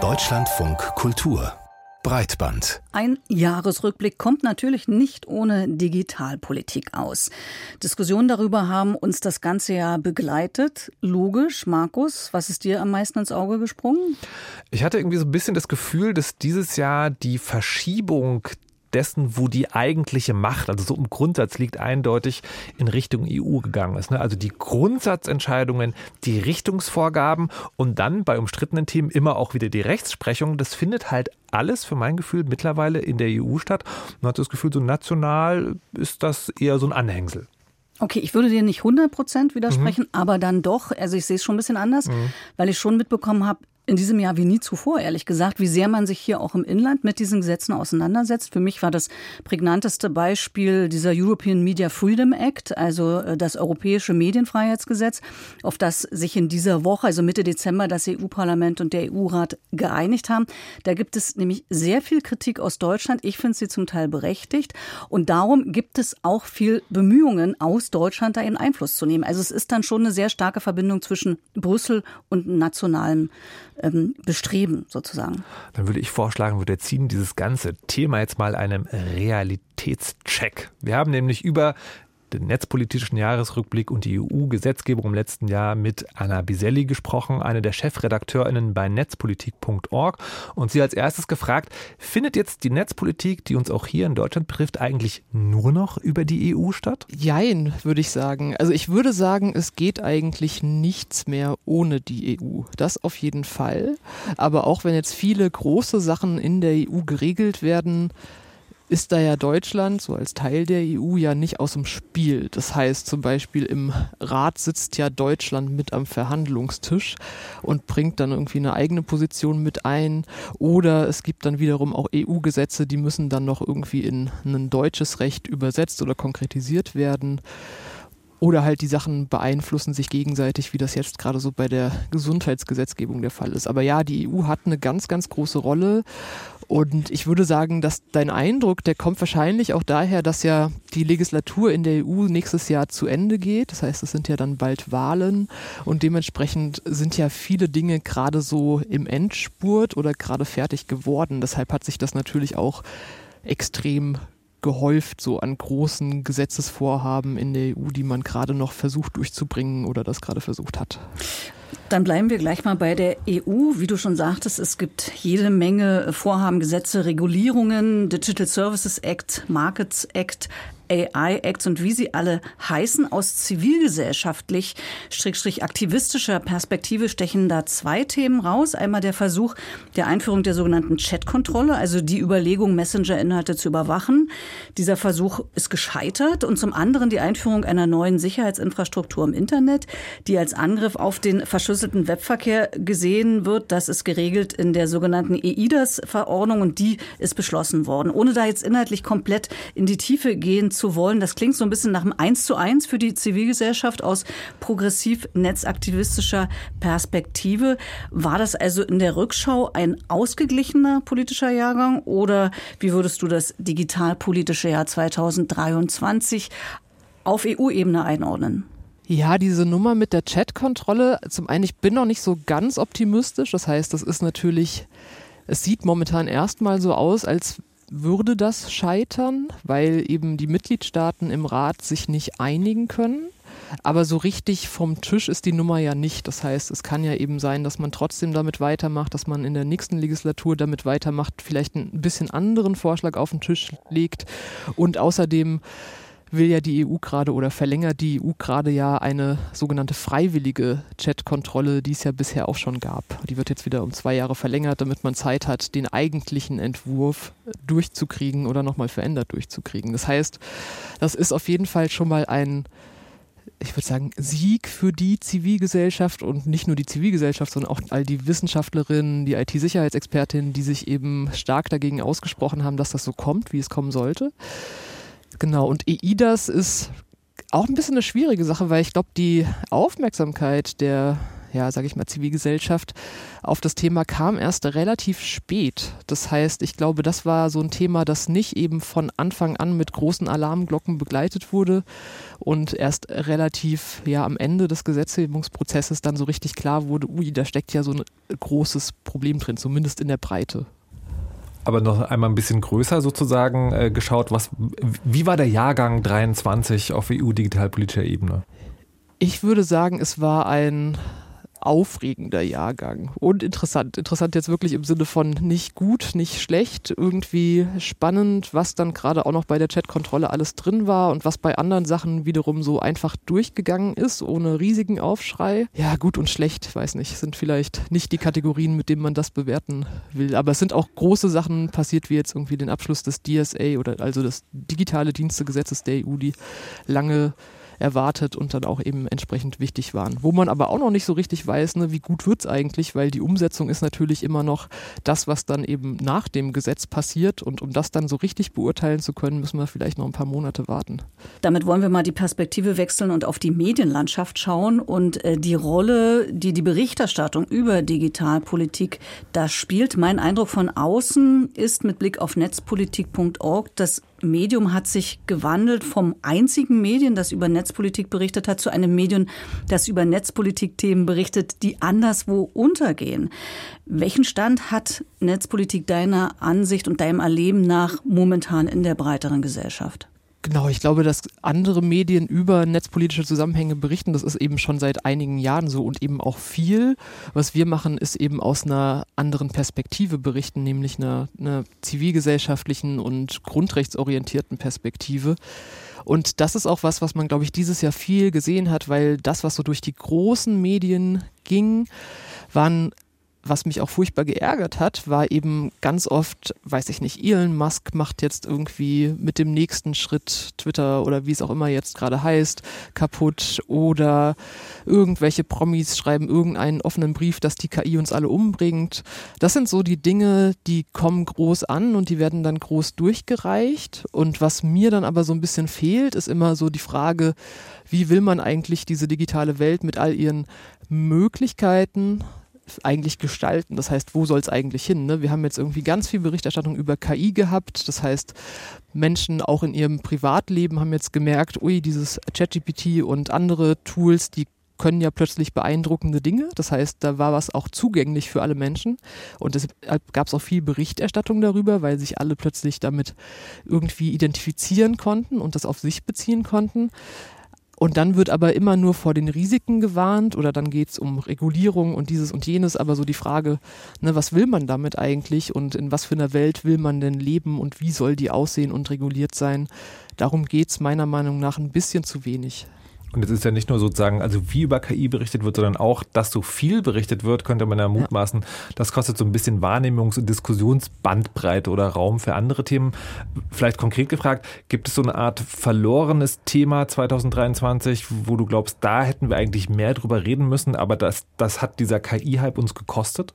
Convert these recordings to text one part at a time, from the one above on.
Deutschlandfunk Kultur Breitband. Ein Jahresrückblick kommt natürlich nicht ohne Digitalpolitik aus. Diskussionen darüber haben uns das ganze Jahr begleitet. Logisch, Markus, was ist dir am meisten ins Auge gesprungen? Ich hatte irgendwie so ein bisschen das Gefühl, dass dieses Jahr die Verschiebung dessen, wo die eigentliche Macht, also so im Grundsatz liegt, eindeutig in Richtung EU gegangen ist. Ne? Also die Grundsatzentscheidungen, die Richtungsvorgaben und dann bei umstrittenen Themen immer auch wieder die Rechtsprechung, das findet halt alles für mein Gefühl mittlerweile in der EU statt. Man hat das Gefühl, so national ist das eher so ein Anhängsel. Okay, ich würde dir nicht 100 Prozent widersprechen, mhm. aber dann doch, also ich sehe es schon ein bisschen anders, mhm. weil ich schon mitbekommen habe, in diesem Jahr wie nie zuvor, ehrlich gesagt, wie sehr man sich hier auch im Inland mit diesen Gesetzen auseinandersetzt. Für mich war das prägnanteste Beispiel dieser European Media Freedom Act, also äh, das europäische Medienfreiheitsgesetz, auf das sich in dieser Woche, also Mitte Dezember, das EU-Parlament und der EU-Rat geeinigt haben. Da gibt es nämlich sehr viel Kritik aus Deutschland. Ich finde sie zum Teil berechtigt. Und darum gibt es auch viel Bemühungen aus Deutschland, da ihren Einfluss zu nehmen. Also es ist dann schon eine sehr starke Verbindung zwischen Brüssel und nationalen ähm, bestreben, sozusagen. Dann würde ich vorschlagen, wir ziehen dieses ganze Thema jetzt mal einem Realitätscheck. Wir haben nämlich über den netzpolitischen Jahresrückblick und die EU-Gesetzgebung im letzten Jahr mit Anna Biselli gesprochen, eine der Chefredakteurinnen bei netzpolitik.org. Und sie als erstes gefragt, findet jetzt die Netzpolitik, die uns auch hier in Deutschland betrifft, eigentlich nur noch über die EU statt? Jein, würde ich sagen. Also ich würde sagen, es geht eigentlich nichts mehr ohne die EU. Das auf jeden Fall. Aber auch wenn jetzt viele große Sachen in der EU geregelt werden, ist da ja Deutschland so als Teil der EU ja nicht aus dem Spiel. Das heißt zum Beispiel im Rat sitzt ja Deutschland mit am Verhandlungstisch und bringt dann irgendwie eine eigene Position mit ein. Oder es gibt dann wiederum auch EU-Gesetze, die müssen dann noch irgendwie in ein deutsches Recht übersetzt oder konkretisiert werden. Oder halt die Sachen beeinflussen sich gegenseitig, wie das jetzt gerade so bei der Gesundheitsgesetzgebung der Fall ist. Aber ja, die EU hat eine ganz, ganz große Rolle und ich würde sagen, dass dein Eindruck, der kommt wahrscheinlich auch daher, dass ja die Legislatur in der EU nächstes Jahr zu Ende geht. Das heißt, es sind ja dann bald Wahlen und dementsprechend sind ja viele Dinge gerade so im Endspurt oder gerade fertig geworden. Deshalb hat sich das natürlich auch extrem gehäuft so an großen Gesetzesvorhaben in der EU, die man gerade noch versucht durchzubringen oder das gerade versucht hat. Dann bleiben wir gleich mal bei der EU. Wie du schon sagtest, es gibt jede Menge Vorhaben, Gesetze, Regulierungen, Digital Services Act, Markets Act, AI-Acts und wie sie alle heißen, aus zivilgesellschaftlich, strikstrich aktivistischer Perspektive stechen da zwei Themen raus. Einmal der Versuch der Einführung der sogenannten Chat-Kontrolle, also die Überlegung, Messenger-Inhalte zu überwachen. Dieser Versuch ist gescheitert. Und zum anderen die Einführung einer neuen Sicherheitsinfrastruktur im Internet, die als Angriff auf den verschlüsselten Webverkehr gesehen wird. Das ist geregelt in der sogenannten EIDAS-Verordnung und die ist beschlossen worden. Ohne da jetzt inhaltlich komplett in die Tiefe gehen zu wollen. Das klingt so ein bisschen nach einem Eins zu eins für die Zivilgesellschaft aus progressiv netzaktivistischer Perspektive. War das also in der Rückschau ein ausgeglichener politischer Jahrgang oder wie würdest du das digitalpolitische Jahr 2023 auf EU-Ebene einordnen? Ja, diese Nummer mit der Chat-Kontrolle, zum einen, ich bin noch nicht so ganz optimistisch. Das heißt, das ist natürlich, es sieht momentan erstmal so aus, als würde das scheitern, weil eben die Mitgliedstaaten im Rat sich nicht einigen können. Aber so richtig vom Tisch ist die Nummer ja nicht. Das heißt, es kann ja eben sein, dass man trotzdem damit weitermacht, dass man in der nächsten Legislatur damit weitermacht, vielleicht einen bisschen anderen Vorschlag auf den Tisch legt und außerdem will ja die EU gerade oder verlängert die EU gerade ja eine sogenannte freiwillige Chat-Kontrolle, die es ja bisher auch schon gab. Die wird jetzt wieder um zwei Jahre verlängert, damit man Zeit hat, den eigentlichen Entwurf durchzukriegen oder nochmal verändert durchzukriegen. Das heißt, das ist auf jeden Fall schon mal ein ich würde sagen, Sieg für die Zivilgesellschaft und nicht nur die Zivilgesellschaft, sondern auch all die Wissenschaftlerinnen, die IT-Sicherheitsexpertinnen, die sich eben stark dagegen ausgesprochen haben, dass das so kommt, wie es kommen sollte. Genau, und EIDAS ist auch ein bisschen eine schwierige Sache, weil ich glaube, die Aufmerksamkeit der ja, sage ich mal, Zivilgesellschaft auf das Thema kam erst relativ spät. Das heißt, ich glaube, das war so ein Thema, das nicht eben von Anfang an mit großen Alarmglocken begleitet wurde und erst relativ ja am Ende des Gesetzgebungsprozesses dann so richtig klar wurde, ui, da steckt ja so ein großes Problem drin, zumindest in der Breite aber noch einmal ein bisschen größer sozusagen äh, geschaut. Was, wie war der Jahrgang 23 auf EU-digitalpolitischer Ebene? Ich würde sagen, es war ein aufregender Jahrgang und interessant. Interessant jetzt wirklich im Sinne von nicht gut, nicht schlecht, irgendwie spannend, was dann gerade auch noch bei der Chatkontrolle alles drin war und was bei anderen Sachen wiederum so einfach durchgegangen ist, ohne riesigen Aufschrei. Ja, gut und schlecht, weiß nicht, sind vielleicht nicht die Kategorien, mit denen man das bewerten will. Aber es sind auch große Sachen passiert, wie jetzt irgendwie den Abschluss des DSA oder also des digitale Dienstegesetzes der EU, die lange erwartet und dann auch eben entsprechend wichtig waren. Wo man aber auch noch nicht so richtig weiß, ne, wie gut wird es eigentlich, weil die Umsetzung ist natürlich immer noch das, was dann eben nach dem Gesetz passiert. Und um das dann so richtig beurteilen zu können, müssen wir vielleicht noch ein paar Monate warten. Damit wollen wir mal die Perspektive wechseln und auf die Medienlandschaft schauen und äh, die Rolle, die die Berichterstattung über Digitalpolitik da spielt. Mein Eindruck von außen ist mit Blick auf netzpolitik.org, dass Medium hat sich gewandelt vom einzigen Medien, das über Netzpolitik berichtet hat, zu einem Medium, das über Netzpolitik-Themen berichtet, die anderswo untergehen. Welchen Stand hat Netzpolitik deiner Ansicht und deinem Erleben nach momentan in der breiteren Gesellschaft? Genau, ich glaube, dass andere Medien über netzpolitische Zusammenhänge berichten, das ist eben schon seit einigen Jahren so und eben auch viel. Was wir machen, ist eben aus einer anderen Perspektive berichten, nämlich einer, einer zivilgesellschaftlichen und grundrechtsorientierten Perspektive. Und das ist auch was, was man, glaube ich, dieses Jahr viel gesehen hat, weil das, was so durch die großen Medien ging, waren was mich auch furchtbar geärgert hat, war eben ganz oft, weiß ich nicht, Elon Musk macht jetzt irgendwie mit dem nächsten Schritt Twitter oder wie es auch immer jetzt gerade heißt, kaputt oder irgendwelche Promis schreiben irgendeinen offenen Brief, dass die KI uns alle umbringt. Das sind so die Dinge, die kommen groß an und die werden dann groß durchgereicht. Und was mir dann aber so ein bisschen fehlt, ist immer so die Frage, wie will man eigentlich diese digitale Welt mit all ihren Möglichkeiten eigentlich gestalten? Das heißt, wo soll es eigentlich hin? Ne? Wir haben jetzt irgendwie ganz viel Berichterstattung über KI gehabt. Das heißt, Menschen auch in ihrem Privatleben haben jetzt gemerkt, ui, dieses ChatGPT und andere Tools, die können ja plötzlich beeindruckende Dinge. Das heißt, da war was auch zugänglich für alle Menschen. Und deshalb gab es auch viel Berichterstattung darüber, weil sich alle plötzlich damit irgendwie identifizieren konnten und das auf sich beziehen konnten. Und dann wird aber immer nur vor den Risiken gewarnt oder dann geht es um Regulierung und dieses und jenes. Aber so die Frage, ne, was will man damit eigentlich und in was für einer Welt will man denn leben und wie soll die aussehen und reguliert sein? Darum geht es meiner Meinung nach ein bisschen zu wenig. Und es ist ja nicht nur sozusagen, also wie über KI berichtet wird, sondern auch, dass so viel berichtet wird, könnte man ja mutmaßen. Das kostet so ein bisschen Wahrnehmungs- und Diskussionsbandbreite oder Raum für andere Themen. Vielleicht konkret gefragt, gibt es so eine Art verlorenes Thema 2023, wo du glaubst, da hätten wir eigentlich mehr drüber reden müssen, aber das, das hat dieser KI-Hype uns gekostet?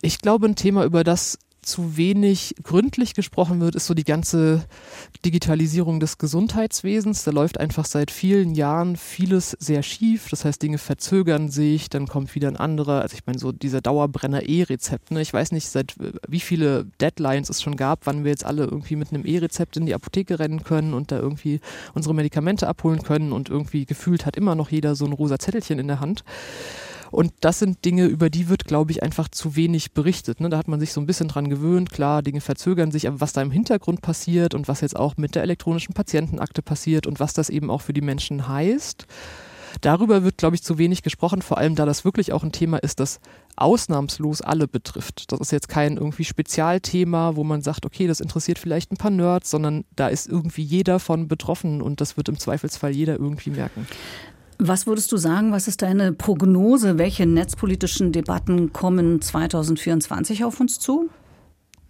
Ich glaube, ein Thema, über das zu wenig gründlich gesprochen wird, ist so die ganze Digitalisierung des Gesundheitswesens. Da läuft einfach seit vielen Jahren vieles sehr schief. Das heißt, Dinge verzögern sich, dann kommt wieder ein anderer. Also ich meine, so dieser Dauerbrenner E-Rezept. Ne? Ich weiß nicht, seit wie viele Deadlines es schon gab, wann wir jetzt alle irgendwie mit einem E-Rezept in die Apotheke rennen können und da irgendwie unsere Medikamente abholen können und irgendwie gefühlt hat immer noch jeder so ein rosa Zettelchen in der Hand. Und das sind Dinge, über die wird, glaube ich, einfach zu wenig berichtet. Ne? Da hat man sich so ein bisschen dran gewöhnt. Klar, Dinge verzögern sich, aber was da im Hintergrund passiert und was jetzt auch mit der elektronischen Patientenakte passiert und was das eben auch für die Menschen heißt, darüber wird, glaube ich, zu wenig gesprochen, vor allem da das wirklich auch ein Thema ist, das ausnahmslos alle betrifft. Das ist jetzt kein irgendwie Spezialthema, wo man sagt, okay, das interessiert vielleicht ein paar Nerds, sondern da ist irgendwie jeder von betroffen und das wird im Zweifelsfall jeder irgendwie merken. Was würdest du sagen, was ist deine Prognose? Welche netzpolitischen Debatten kommen 2024 auf uns zu?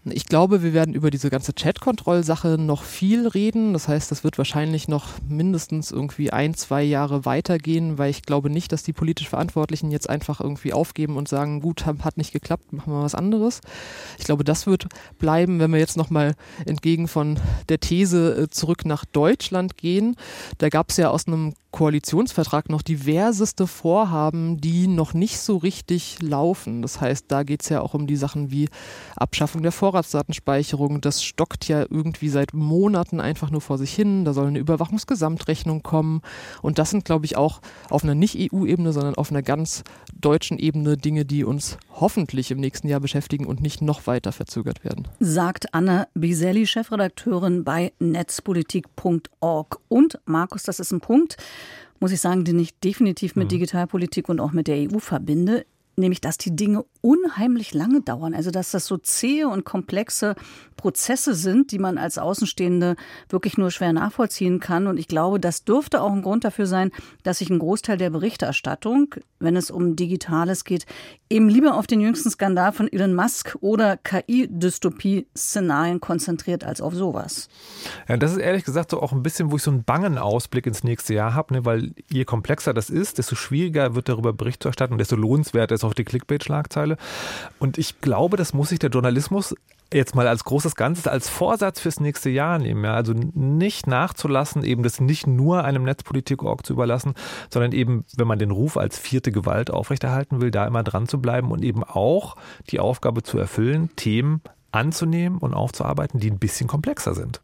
Ich glaube, wir werden über diese ganze Chat-Kontroll-Sache noch viel reden. Das heißt, das wird wahrscheinlich noch mindestens irgendwie ein, zwei Jahre weitergehen, weil ich glaube nicht, dass die politisch Verantwortlichen jetzt einfach irgendwie aufgeben und sagen, gut, hat nicht geklappt, machen wir was anderes. Ich glaube, das wird bleiben, wenn wir jetzt nochmal entgegen von der These äh, zurück nach Deutschland gehen. Da gab es ja aus einem Koalitionsvertrag noch diverseste Vorhaben, die noch nicht so richtig laufen. Das heißt, da geht es ja auch um die Sachen wie Abschaffung der Vorratsdatenspeicherung. Das stockt ja irgendwie seit Monaten einfach nur vor sich hin. Da soll eine Überwachungsgesamtrechnung kommen. Und das sind, glaube ich, auch auf einer Nicht-EU-Ebene, sondern auf einer ganz deutschen Ebene Dinge, die uns hoffentlich im nächsten Jahr beschäftigen und nicht noch weiter verzögert werden. Sagt Anna Biselli, Chefredakteurin bei netzpolitik.org. Und Markus, das ist ein Punkt, muss ich sagen, den ich definitiv mit mhm. Digitalpolitik und auch mit der EU verbinde nämlich dass die Dinge unheimlich lange dauern. Also dass das so zähe und komplexe Prozesse sind, die man als Außenstehende wirklich nur schwer nachvollziehen kann. Und ich glaube, das dürfte auch ein Grund dafür sein, dass sich ein Großteil der Berichterstattung, wenn es um Digitales geht, eben lieber auf den jüngsten Skandal von Elon Musk oder KI-Dystopie-Szenarien konzentriert als auf sowas. Ja, das ist ehrlich gesagt so auch ein bisschen, wo ich so einen bangen Ausblick ins nächste Jahr habe, ne? weil je komplexer das ist, desto schwieriger wird darüber Bericht zu erstatten desto lohnenswerter ist auch die Clickbait-Schlagzeile. Und ich glaube, das muss sich der Journalismus jetzt mal als großes Ganzes, als Vorsatz fürs nächste Jahr nehmen. Ja? Also nicht nachzulassen, eben das nicht nur einem Netzpolitik-Org zu überlassen, sondern eben, wenn man den Ruf als vierte Gewalt aufrechterhalten will, da immer dran zu bleiben und eben auch die Aufgabe zu erfüllen, Themen anzunehmen und aufzuarbeiten, die ein bisschen komplexer sind.